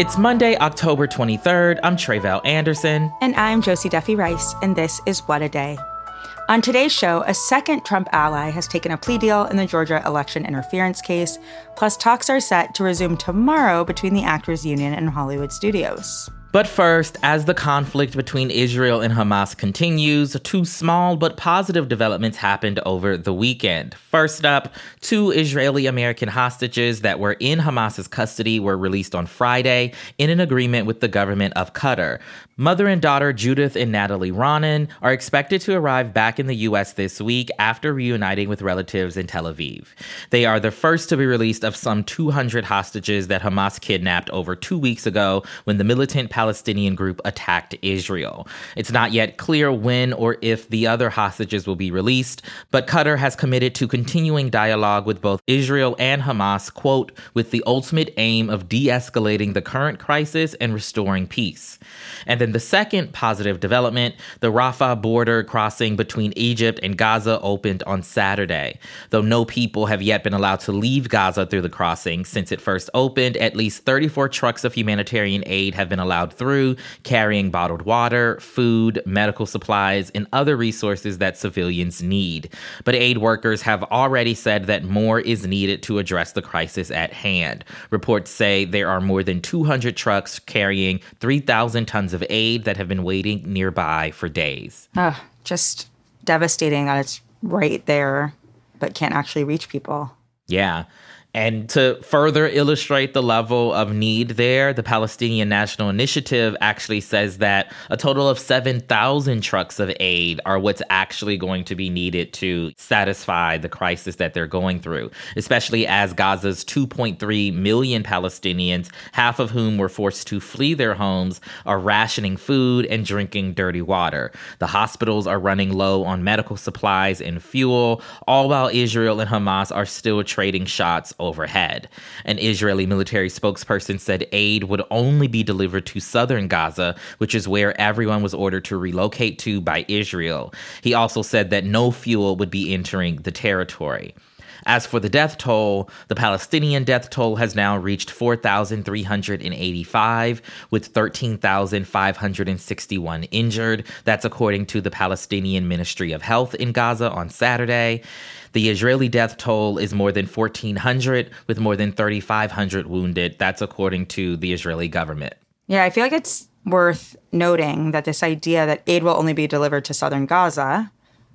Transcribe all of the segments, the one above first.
It's Monday, October 23rd. I'm Tre'vell Anderson. And I'm Josie Duffy Rice, and this is What a Day. On today's show, a second Trump ally has taken a plea deal in the Georgia election interference case, plus talks are set to resume tomorrow between the Actors Union and Hollywood studios. But first, as the conflict between Israel and Hamas continues, two small but positive developments happened over the weekend. First up, two Israeli American hostages that were in Hamas's custody were released on Friday in an agreement with the government of Qatar. Mother and daughter Judith and Natalie Ronen are expected to arrive back in the U.S. this week after reuniting with relatives in Tel Aviv. They are the first to be released of some 200 hostages that Hamas kidnapped over two weeks ago when the militant Palestinian group attacked Israel. It's not yet clear when or if the other hostages will be released, but Qatar has committed to continuing dialogue with both Israel and Hamas, quote, with the ultimate aim of de escalating the current crisis and restoring peace. And then the second positive development the Rafah border crossing between Egypt and Gaza opened on Saturday. Though no people have yet been allowed to leave Gaza through the crossing since it first opened, at least 34 trucks of humanitarian aid have been allowed through, carrying bottled water, food, medical supplies, and other resources that civilians need. But aid workers have already said that more is needed to address the crisis at hand. Reports say there are more than 200 trucks carrying 3,000 tons of aid that have been waiting nearby for days. Ugh, just devastating that it's right there, but can't actually reach people. Yeah. And to further illustrate the level of need there, the Palestinian National Initiative actually says that a total of 7,000 trucks of aid are what's actually going to be needed to satisfy the crisis that they're going through, especially as Gaza's 2.3 million Palestinians, half of whom were forced to flee their homes, are rationing food and drinking dirty water. The hospitals are running low on medical supplies and fuel, all while Israel and Hamas are still trading shots overhead. An Israeli military spokesperson said aid would only be delivered to southern Gaza, which is where everyone was ordered to relocate to by Israel. He also said that no fuel would be entering the territory. As for the death toll, the Palestinian death toll has now reached 4,385, with 13,561 injured. That's according to the Palestinian Ministry of Health in Gaza on Saturday. The Israeli death toll is more than 1,400, with more than 3,500 wounded. That's according to the Israeli government. Yeah, I feel like it's worth noting that this idea that aid will only be delivered to southern Gaza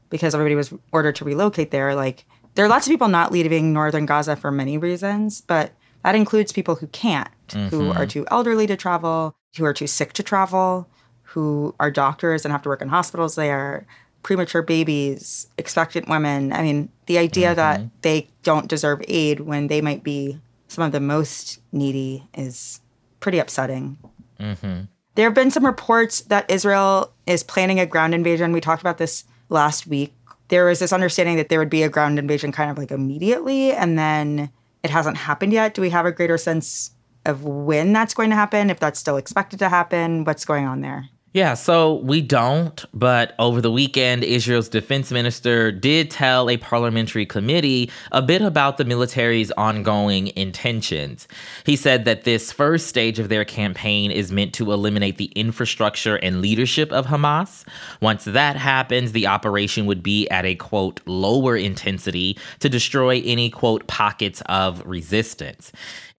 because everybody was ordered to relocate there, like, there are lots of people not leaving northern Gaza for many reasons, but that includes people who can't, mm-hmm. who are too elderly to travel, who are too sick to travel, who are doctors and have to work in hospitals there, premature babies, expectant women. I mean, the idea mm-hmm. that they don't deserve aid when they might be some of the most needy is pretty upsetting. Mm-hmm. There have been some reports that Israel is planning a ground invasion. We talked about this last week there was this understanding that there would be a ground invasion kind of like immediately, and then it hasn't happened yet. Do we have a greater sense of when that's going to happen? If that's still expected to happen? What's going on there? Yeah, so we don't, but over the weekend, Israel's defense minister did tell a parliamentary committee a bit about the military's ongoing intentions. He said that this first stage of their campaign is meant to eliminate the infrastructure and leadership of Hamas. Once that happens, the operation would be at a quote, lower intensity to destroy any quote, pockets of resistance.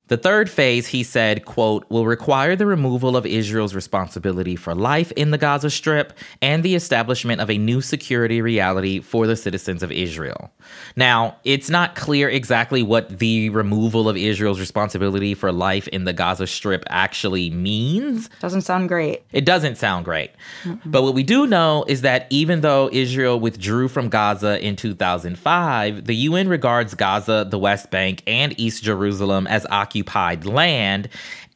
The third phase, he said, quote, will require the removal of Israel's responsibility for life in the Gaza Strip and the establishment of a new security reality for the citizens of Israel. Now, it's not clear exactly what the removal of Israel's responsibility for life in the Gaza Strip actually means. Doesn't sound great. It doesn't sound great. Mm-hmm. But what we do know is that even though Israel withdrew from Gaza in 2005, the UN regards Gaza, the West Bank, and East Jerusalem as occupied occupied land.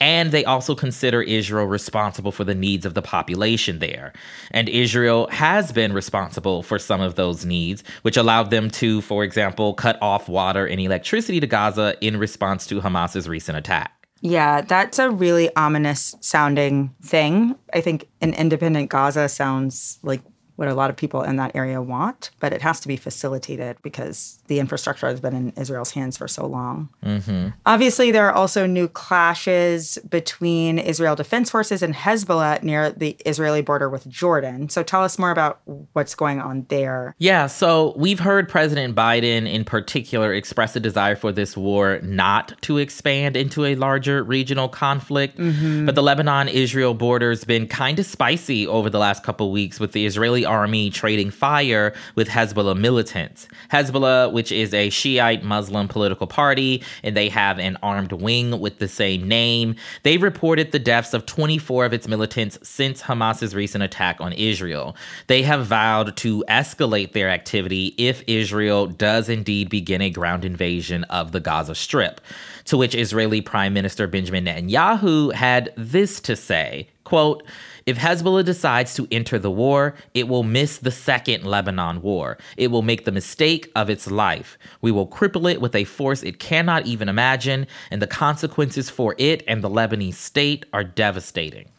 And they also consider Israel responsible for the needs of the population there. And Israel has been responsible for some of those needs, which allowed them to, for example, cut off water and electricity to Gaza in response to Hamas's recent attack. Yeah, that's a really ominous sounding thing. I think an independent Gaza sounds like what a lot of people in that area want, but it has to be facilitated because the infrastructure has been in Israel's hands for so long. Mm-hmm. Obviously, there are also new clashes between Israel Defense Forces and Hezbollah near the Israeli border with Jordan. So tell us more about what's going on there. Yeah, so we've heard President Biden in particular express a desire for this war not to expand into a larger regional conflict. Mm-hmm. But the Lebanon Israel border's been kind of spicy over the last couple weeks with the Israeli army trading fire with Hezbollah militants. Hezbollah, which is a Shiite Muslim political party, and they have an armed wing with the same name, they reported the deaths of 24 of its militants since Hamas's recent attack on Israel. They have vowed to escalate their activity if Israel does indeed begin a ground invasion of the Gaza Strip. To which Israeli Prime Minister Benjamin Netanyahu had this to say, quote, if Hezbollah decides to enter the war, it will miss the second Lebanon war. It will make the mistake of its life. We will cripple it with a force it cannot even imagine, and the consequences for it and the Lebanese state are devastating.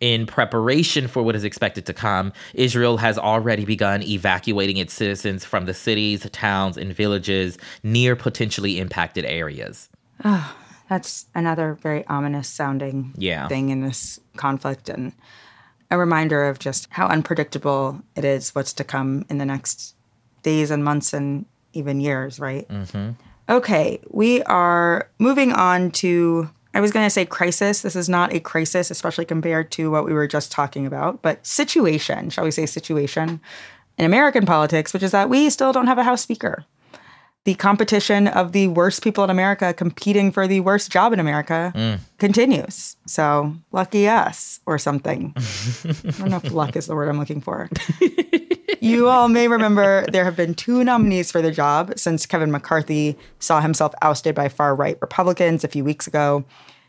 In preparation for what is expected to come, Israel has already begun evacuating its citizens from the cities, towns, and villages near potentially impacted areas. Oh, that's another very ominous sounding yeah. thing in this conflict and a reminder of just how unpredictable it is what's to come in the next days and months and even years, right? Mm-hmm. Okay, we are moving on to, I was going to say crisis. This is not a crisis, especially compared to what we were just talking about, but situation, shall we say situation in American politics, which is that we still don't have a House Speaker the competition of the worst people in America competing for the worst job in America mm. continues. So lucky us or something. I don't know if luck is the word I'm looking for. you all may remember there have been two nominees for the job since Kevin McCarthy saw himself ousted by far right Republicans a few weeks ago.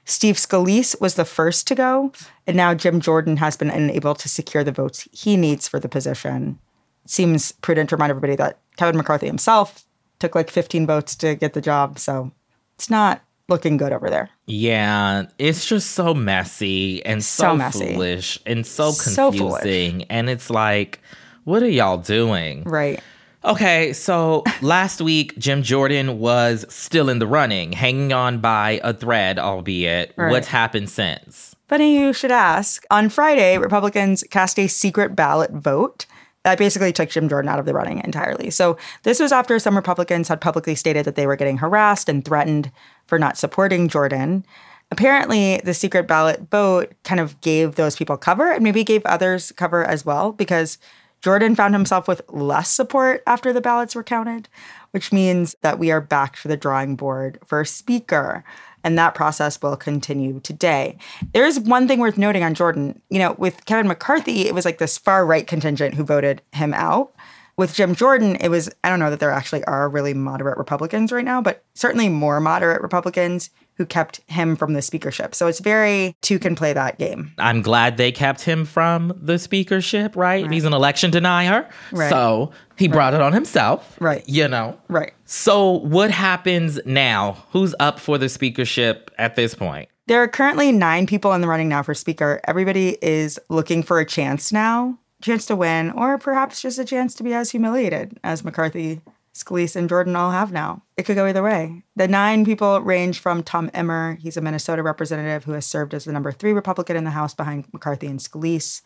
Steve Scalise was the first to go, and now Jim Jordan has been unable to secure the votes he needs for the position. Seems prudent to remind everybody that Kevin McCarthy himself took like 15 votes to get the job. So it's not looking good over there. Yeah, it's just so messy and so, so messy. foolish and so confusing. So and it's like, what are y'all doing? Right. Okay, so last week, Jim Jordan was still in the running, hanging on by a thread, albeit. Right. What's happened since? Funny you should ask. On Friday, Republicans cast a secret ballot vote that basically took Jim Jordan out of the running entirely. So this was after some Republicans had publicly stated that they were getting harassed and threatened for not supporting Jordan. Apparently, the secret ballot vote kind of gave those people cover and maybe gave others cover as well because Jordan found himself with less support after the ballots were counted, which means that we are back to the drawing board for speaker and that process will continue today. There is one thing worth noting on Jordan. You know, with Kevin McCarthy, it was like this far right contingent who voted him out. With Jim Jordan, it was, I don't know that there actually are really moderate Republicans right now, but certainly more moderate Republicans who kept him from the speakership. So it's very two can play that game. I'm glad they kept him from the speakership, right? right. He's an election denier. Right. So he right. brought it on himself. Right. You know. Right. So what happens now? Who's up for the speakership at this point? There are currently nine people in the running now for speaker. Everybody is looking for a chance now, chance to win, or perhaps just a chance to be as humiliated as McCarthy Scalise and Jordan all have now. It could go either way. The nine people range from Tom Emmer. He's a Minnesota representative who has served as the number three Republican in the House behind McCarthy and Scalise.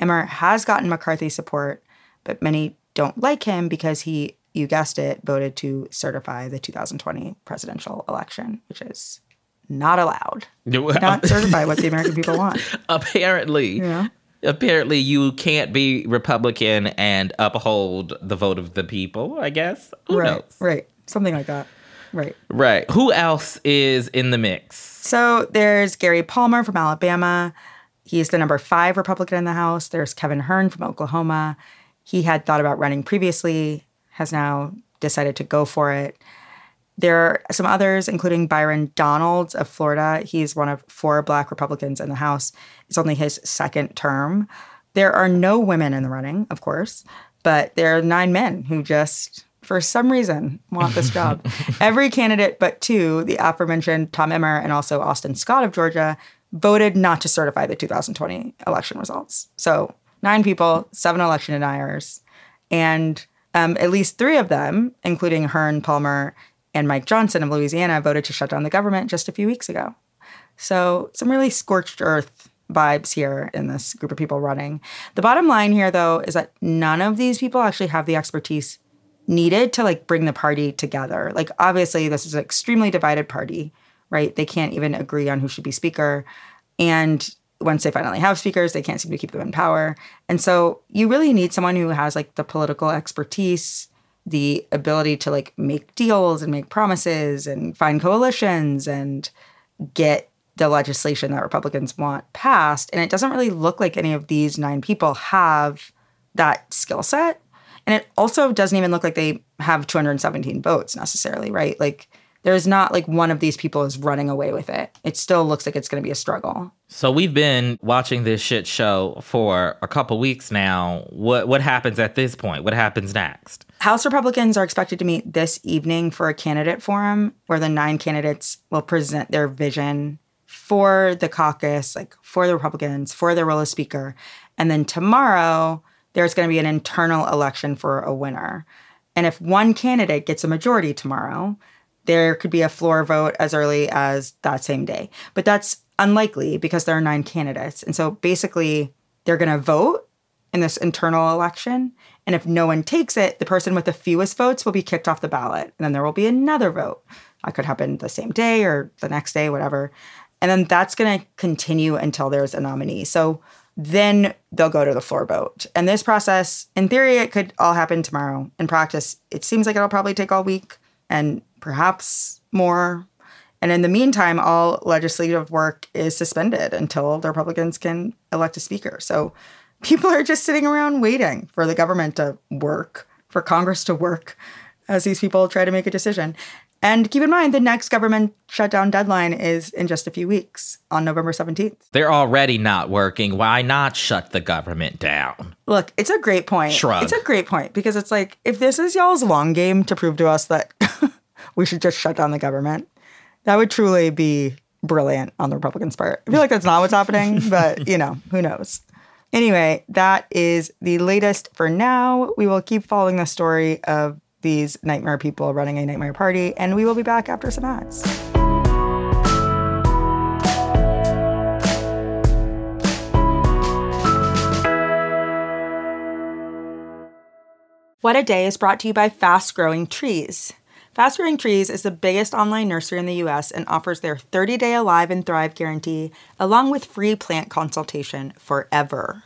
Emmer has gotten McCarthy support, but many don't like him because he, you guessed it, voted to certify the 2020 presidential election, which is not allowed. not um, certify what the American people want. Apparently. Yeah apparently you can't be Republican and uphold the vote of the people, I guess. Who right, knows? Right. Something like that. Right. Right. Who else is in the mix? So there's Gary Palmer from Alabama. He's the number five Republican in the House. There's Kevin Hern from Oklahoma. He had thought about running previously, has now decided to go for it. There are some others, including Byron Donalds of Florida. He's one of four Black Republicans in the House. It's only his second term. There are no women in the running, of course, but there are nine men who just, for some reason, want this job. Every candidate but two, the aforementioned Tom Emmer and also Austin Scott of Georgia, voted not to certify the 2020 election results. So nine people, seven election deniers. And um, at least three of them, including Hern Palmer and Mike Johnson of Louisiana, voted to shut down the government just a few weeks ago. So, some really scorched earth vibes here in this group of people running. The bottom line here, though, is that none of these people actually have the expertise needed to like bring the party together. Like, obviously, this is an extremely divided party, right? They can't even agree on who should be speaker. And once they finally have speakers, they can't seem to keep them in power. And so you really need someone who has like the political expertise, the ability to like make deals and make promises and find coalitions and get the legislation that Republicans want passed. And it doesn't really look like any of these nine people have that skill set. And it also doesn't even look like they have 217 votes necessarily, right? Like there's not like one of these people is running away with it. It still looks like it's going to be a struggle. So we've been watching this shit show for a couple weeks now. What what happens at this point? What happens next? House Republicans are expected to meet this evening for a candidate forum where the nine candidates will present their vision for the caucus, like for the Republicans, for their role as speaker. And then tomorrow, there's going to be an internal election for a winner. And if one candidate gets a majority tomorrow, there could be a floor vote as early as that same day. But that's unlikely because there are nine candidates. And so basically, they're going to vote in this internal election. And if no one takes it, the person with the fewest votes will be kicked off the ballot. And then there will be another vote. That could happen the same day or the next day, whatever. And then that's going to continue until there's a nominee. So then they'll go to the floor vote. And this process, in theory, it could all happen tomorrow. In practice, it seems like it'll probably take all week and perhaps more. And in the meantime, all legislative work is suspended until the Republicans can elect a speaker. So people are just sitting around waiting for the government to work, for Congress to work as these people try to make a decision. And keep in mind, the next government shutdown deadline is in just a few weeks on November 17th. They're already not working. Why not shut the government down? Look, it's a great point. Shrug. It's a great point because it's like, if this is y'all's long game to prove to us that we should just shut down the government, that would truly be brilliant on the Republicans' part. I feel like that's not what's happening, but you know, who knows? Anyway, that is the latest for now. We will keep following the story of these nightmare people running a nightmare party, and we will be back after some ads. What a Day is brought to you by Fast Growing Trees. Fast Growing Trees is the biggest online nursery in the US and offers their 30 day Alive and Thrive guarantee, along with free plant consultation forever.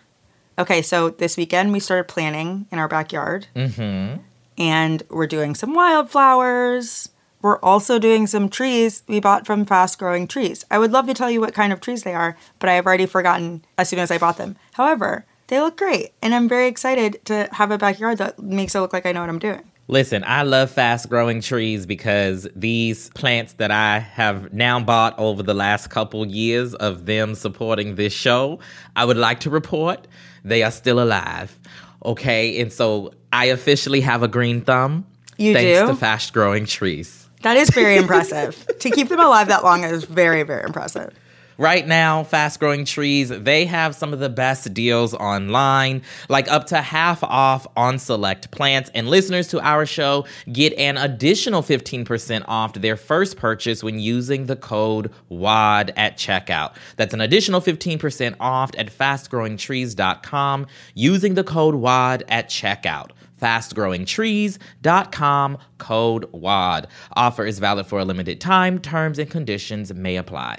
Okay, so this weekend we started planting in our backyard. Mm-hmm and we're doing some wildflowers. We're also doing some trees we bought from Fast Growing Trees. I would love to tell you what kind of trees they are, but I have already forgotten as soon as I bought them. However, they look great, and I'm very excited to have a backyard that makes it look like I know what I'm doing. Listen, I love fast growing trees because these plants that I have now bought over the last couple years of them supporting this show, I would like to report they are still alive. Okay, and so I officially have a green thumb. You thanks do? to fast growing trees. That is very impressive. to keep them alive that long is very, very impressive. Right now, Fast Growing Trees, they have some of the best deals online, like up to half off on select plants. And listeners to our show get an additional 15% off their first purchase when using the code WAD at checkout. That's an additional 15% off at fastgrowingtrees.com using the code WAD at checkout fastgrowingtrees.com code WAD. Offer is valid for a limited time. Terms and conditions may apply.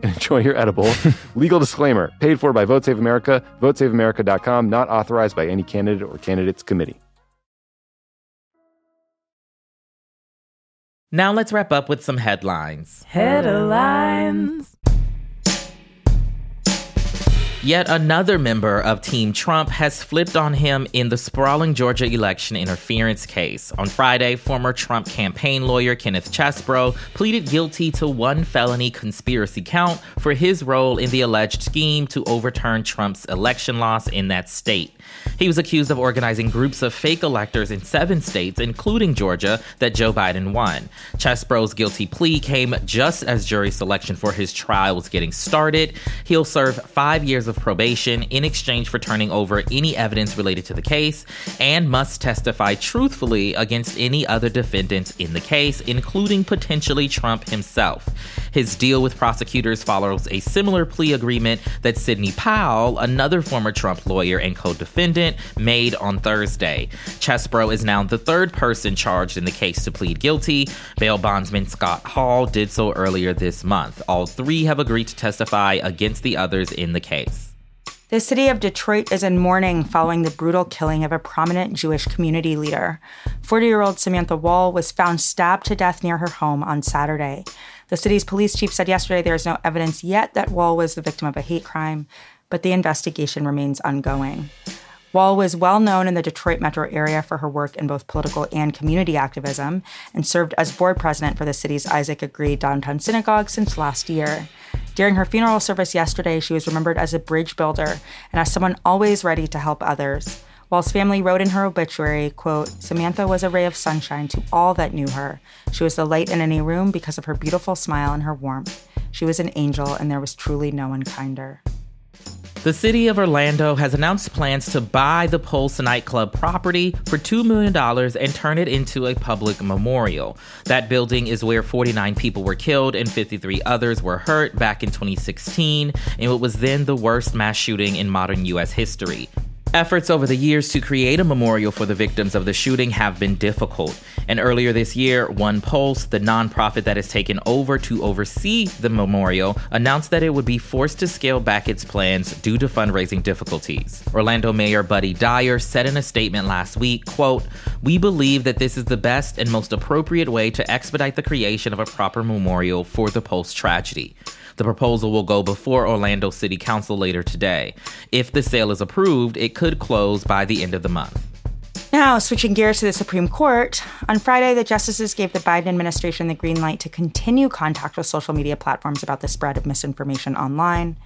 enjoy your edible. Legal disclaimer paid for by Vote Save America, votesaveamerica.com, not authorized by any candidate or candidates committee. Now let's wrap up with some headlines. Headlines. Yet another member of Team Trump has flipped on him in the sprawling Georgia election interference case. On Friday, former Trump campaign lawyer Kenneth Chesebro pleaded guilty to one felony conspiracy count for his role in the alleged scheme to overturn Trump's election loss in that state. He was accused of organizing groups of fake electors in seven states, including Georgia, that Joe Biden won. Chesebro's guilty plea came just as jury selection for his trial was getting started. He'll serve five years of probation in exchange for turning over any evidence related to the case and must testify truthfully against any other defendants in the case, including potentially Trump himself. His deal with prosecutors follows a similar plea agreement that Sidney Powell, another former Trump lawyer and co defendant, made on Thursday. Chesebro is now the third person charged in the case to plead guilty. Bail bondsman Scott Hall did so earlier this month. All three have agreed to testify against the others in the case. The city of Detroit is in mourning following the brutal killing of a prominent Jewish community leader. 40 year old Samantha Woll was found stabbed to death near her home on Saturday. The city's police chief said yesterday there is no evidence yet that Woll was the victim of a hate crime, but the investigation remains ongoing. Woll was well known in the Detroit metro area for her work in both political and community activism and served as board president for the city's Isaac Agree downtown synagogue since last year. During her funeral service yesterday, she was remembered as a bridge builder and as someone always ready to help others. Woll's family wrote in her obituary, quote, Samantha was a ray of sunshine to all that knew her. She was the light in any room because of her beautiful smile and her warmth. She was an angel, and there was truly no one kinder. The city of Orlando has announced plans to buy the Pulse nightclub property for $2 million and turn it into a public memorial. That building is where 49 people were killed and 53 others were hurt back in 2016 in what was then the worst mass shooting in modern U.S. history. Efforts over the years to create a memorial for the victims of the shooting have been difficult. And earlier this year, One Pulse, the nonprofit that has taken over to oversee the memorial, announced that it would be forced to scale back its plans due to fundraising difficulties. Orlando Mayor Buddy Dyer said in a statement last week, quote, "We believe that this is the best and most appropriate way to expedite the creation of a proper memorial for the Pulse tragedy." The proposal will go before Orlando City Council later today. If the sale is approved, it could close by the end of the month. Now, switching gears to the Supreme Court, on Friday, the justices gave the Biden administration the green light to continue contact with social media platforms about the spread of misinformation online.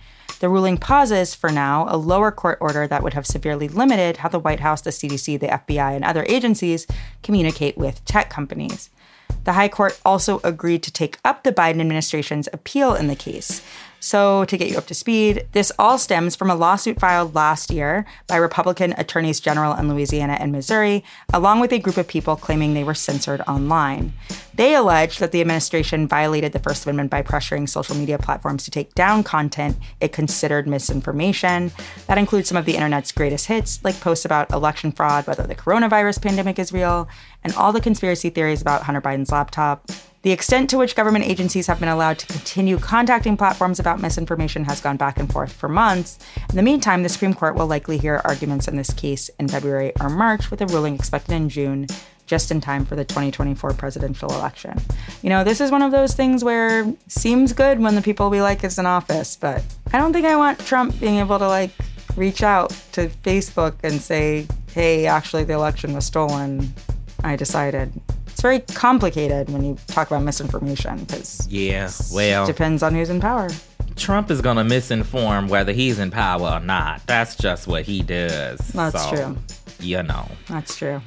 The ruling pauses, for now, a lower court order that would have severely limited how the White House, the CDC, the FBI, and other agencies communicate with tech companies. The High Court also agreed to take up the Biden administration's appeal in the case. So, to get you up to speed, this all stems from a lawsuit filed last year by Republican attorneys general in Louisiana and Missouri, along with a group of people claiming they were censored online. They allege that the administration violated the First Amendment by pressuring social media platforms to take down content it considered misinformation. That includes some of the internet's greatest hits, like posts about election fraud, whether the coronavirus pandemic is real, and all the conspiracy theories about Hunter Biden's laptop. The extent to which government agencies have been allowed to continue contacting platforms about misinformation has gone back and forth for months. In the meantime, the Supreme Court will likely hear arguments in this case in February or March, with a ruling expected in June, just in time for the 2024 presidential election. You know, this is one of those things where seems good when the people we like is in office, but I don't think I want Trump being able to like reach out to Facebook and say, "Hey, actually the election was stolen. I decided." It's very complicated when you talk about misinformation because Yeah, well, depends on who's in power. Trump is going to misinform whether he's in power or not. That's just what he does. That's So, true. You know. That's true.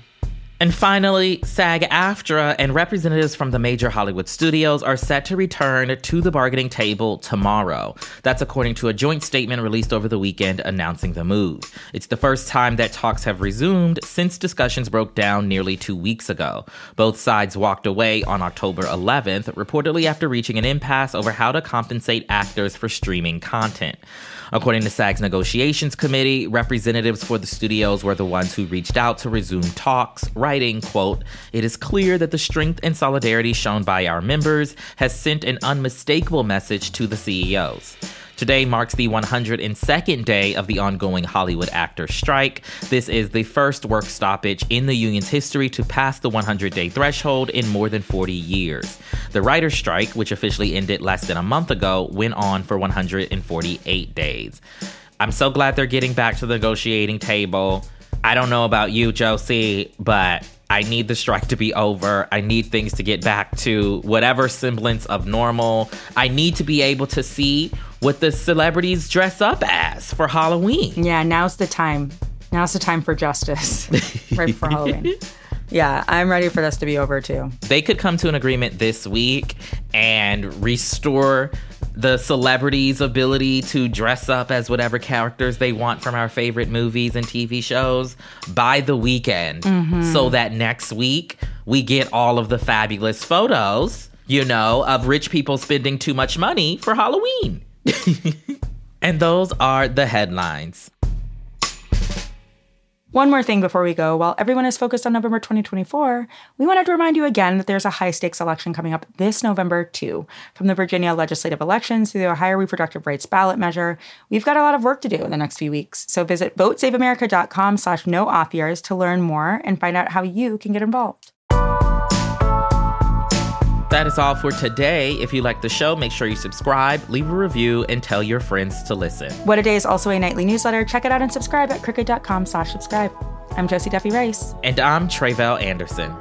And finally, SAG AFTRA and representatives from the major Hollywood studios are set to return to the bargaining table tomorrow. That's according to a joint statement released over the weekend announcing the move. It's the first time that talks have resumed since discussions broke down nearly two weeks ago. Both sides walked away on October 11th, reportedly after reaching an impasse over how to compensate actors for streaming content. According to SAG's negotiations committee, representatives for the studios were the ones who reached out to resume talks, writing, quote, It is clear that the strength and solidarity shown by our members has sent an unmistakable message to the CEOs. Today marks the 102nd day of the ongoing Hollywood actor strike. This is the first work stoppage in the union's history to pass the 100 day threshold in more than 40 years. The writer's strike, which officially ended less than a month ago, went on for 148 days. I'm so glad they're getting back to the negotiating table. I don't know about you, Josie, but I need the strike to be over. I need things to get back to whatever semblance of normal. I need to be able to see what the celebrities dress up as for Halloween. Yeah, now's the time. Now's the time for justice, right before Halloween. Yeah, I'm ready for this to be over too. They could come to an agreement this week and restore the celebrities' ability to dress up as whatever characters they want from our favorite movies and TV shows by the weekend Mm-hmm. so that next week we get all of the fabulous photos, you know, of rich people spending too much money for Halloween. and those are the headlines. One more thing before we go. While everyone is focused on November 2024, we wanted to remind you again that there's a high stakes election coming up this November, too. From the Virginia legislative elections to the Ohio reproductive rights ballot measure, we've got a lot of work to do in the next few weeks. So visit votesaveamerica.com slash no off years to learn more and find out how you can get involved. That is all for today. If you like the show, make sure you subscribe, leave a review, and tell your friends to listen. What a Day is also a nightly newsletter. Check it out and subscribe at crooked.com slash subscribe. I'm Josie Duffy Rice. And I'm Tre'vell Anderson.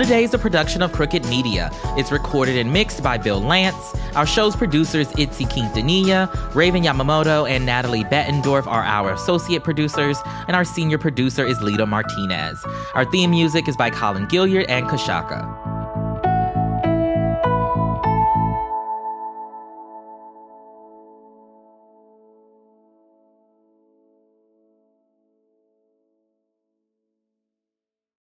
What a Day is a production of Crooked Media. It's recorded and mixed by Bill Lance. Our show's producers, Itzy Quintanilla, Raven Yamamoto, and Natalie Bettendorf are our associate producers, and our senior producer is Lita Martinez. Our theme music is by Colin Gilliard and Kashaka.